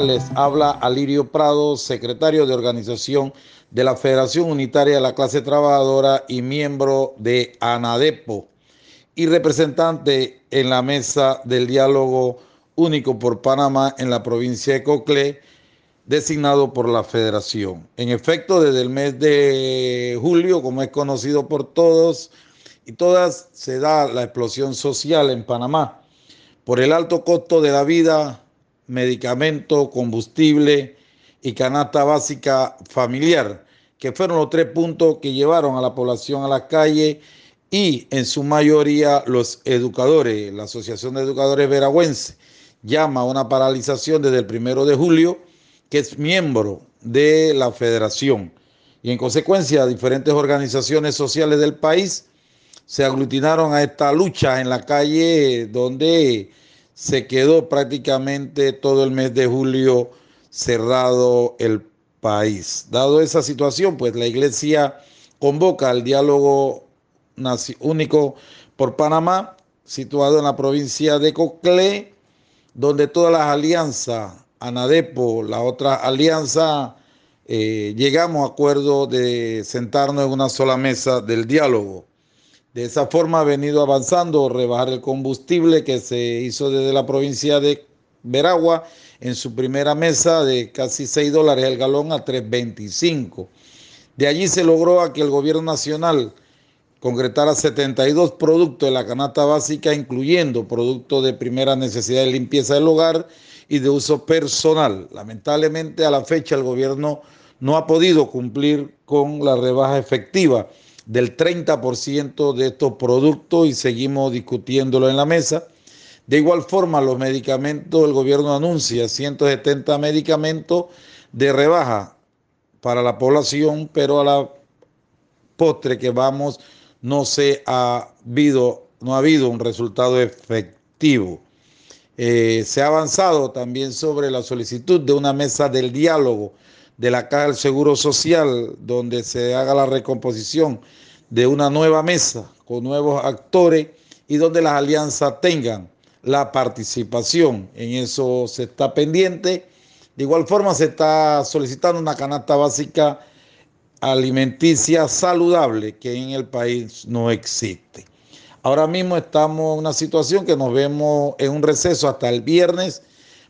Les habla Alirio Prado, secretario de organización de la Federación Unitaria de la Clase Trabajadora y miembro de ANADEPO y representante en la mesa del diálogo único por Panamá en la provincia de Coclé, designado por la federación. En efecto, desde el mes de julio, como es conocido por todos y todas, se da la explosión social en Panamá por el alto costo de la vida, medicamento, combustible y canasta básica familiar, que fueron los tres puntos que llevaron a la población a la calle y en su mayoría los educadores. La Asociación de Educadores Veragüense llama a una paralización desde el primero de julio, que es miembro de la federación. Y en consecuencia, diferentes organizaciones sociales del país se aglutinaron a esta lucha en la calle donde se quedó prácticamente todo el mes de julio cerrado el país. Dado esa situación, pues la iglesia convoca al diálogo único por Panamá, situado en la provincia de Coclé, donde todas las alianzas, ANADEPO, la otra alianza, eh, llegamos a acuerdo de sentarnos en una sola mesa del diálogo. De esa forma ha venido avanzando, rebajar el combustible que se hizo desde la provincia de Veragua en su primera mesa de casi 6 dólares el galón a 3.25. De allí se logró a que el gobierno nacional concretara 72 productos de la canasta básica, incluyendo productos de primera necesidad de limpieza del hogar y de uso personal. Lamentablemente a la fecha el gobierno no ha podido cumplir con la rebaja efectiva del 30% de estos productos y seguimos discutiéndolo en la mesa. De igual forma, los medicamentos, el gobierno anuncia 170 medicamentos de rebaja para la población, pero a la postre que vamos no se ha habido, no ha habido un resultado efectivo. Eh, se ha avanzado también sobre la solicitud de una mesa del diálogo de la Caja del Seguro Social, donde se haga la recomposición de una nueva mesa con nuevos actores y donde las alianzas tengan la participación. En eso se está pendiente. De igual forma se está solicitando una canasta básica alimenticia saludable que en el país no existe. Ahora mismo estamos en una situación que nos vemos en un receso hasta el viernes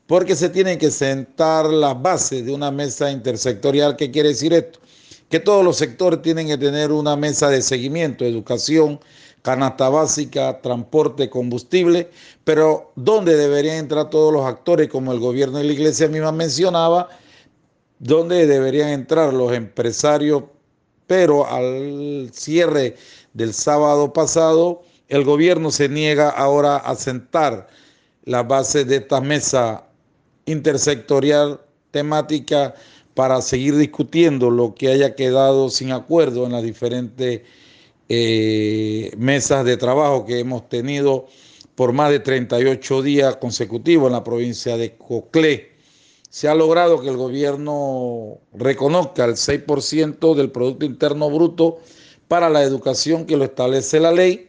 porque se tienen que sentar las bases de una mesa intersectorial. ¿Qué quiere decir esto? Que todos los sectores tienen que tener una mesa de seguimiento, educación, canasta básica, transporte, combustible, pero donde deberían entrar todos los actores, como el gobierno y la iglesia misma mencionaba, donde deberían entrar los empresarios, pero al cierre del sábado pasado, el gobierno se niega ahora a sentar las bases de esta mesa intersectorial temática para seguir discutiendo lo que haya quedado sin acuerdo en las diferentes eh, mesas de trabajo que hemos tenido por más de 38 días consecutivos en la provincia de Coclé. Se ha logrado que el gobierno reconozca el 6% del Producto Interno Bruto para la educación que lo establece la ley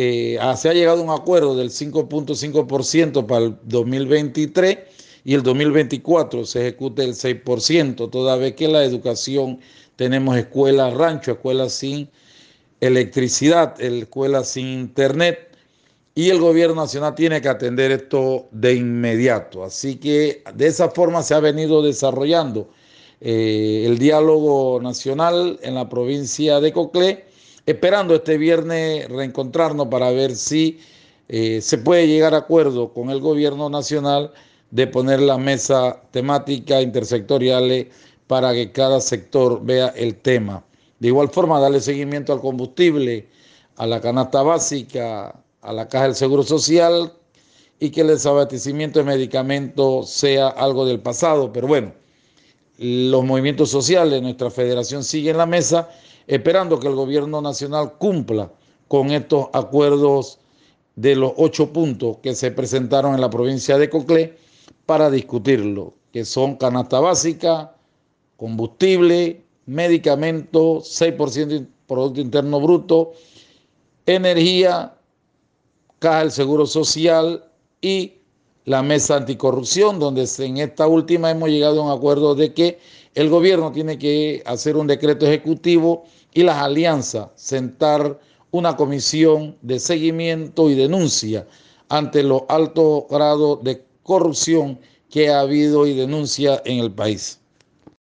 eh, ah, se ha llegado a un acuerdo del 5.5% para el 2023 y el 2024 se ejecute el 6%, toda vez que la educación tenemos escuelas rancho, escuelas sin electricidad, escuelas sin internet, y el gobierno nacional tiene que atender esto de inmediato. Así que de esa forma se ha venido desarrollando eh, el diálogo nacional en la provincia de Coclé esperando este viernes reencontrarnos para ver si eh, se puede llegar a acuerdo con el gobierno nacional de poner la mesa temática intersectoriales para que cada sector vea el tema. De igual forma, darle seguimiento al combustible, a la canasta básica, a la caja del Seguro Social y que el desabastecimiento de medicamentos sea algo del pasado. Pero bueno, los movimientos sociales, nuestra federación sigue en la mesa esperando que el gobierno nacional cumpla con estos acuerdos de los ocho puntos que se presentaron en la provincia de Coclé para discutirlo, que son canasta básica, combustible, medicamento, 6% de Producto Interno Bruto, energía, caja del Seguro Social y la mesa anticorrupción, donde en esta última hemos llegado a un acuerdo de que el gobierno tiene que hacer un decreto ejecutivo y las alianzas sentar una comisión de seguimiento y denuncia ante los altos grados de corrupción que ha habido y denuncia en el país.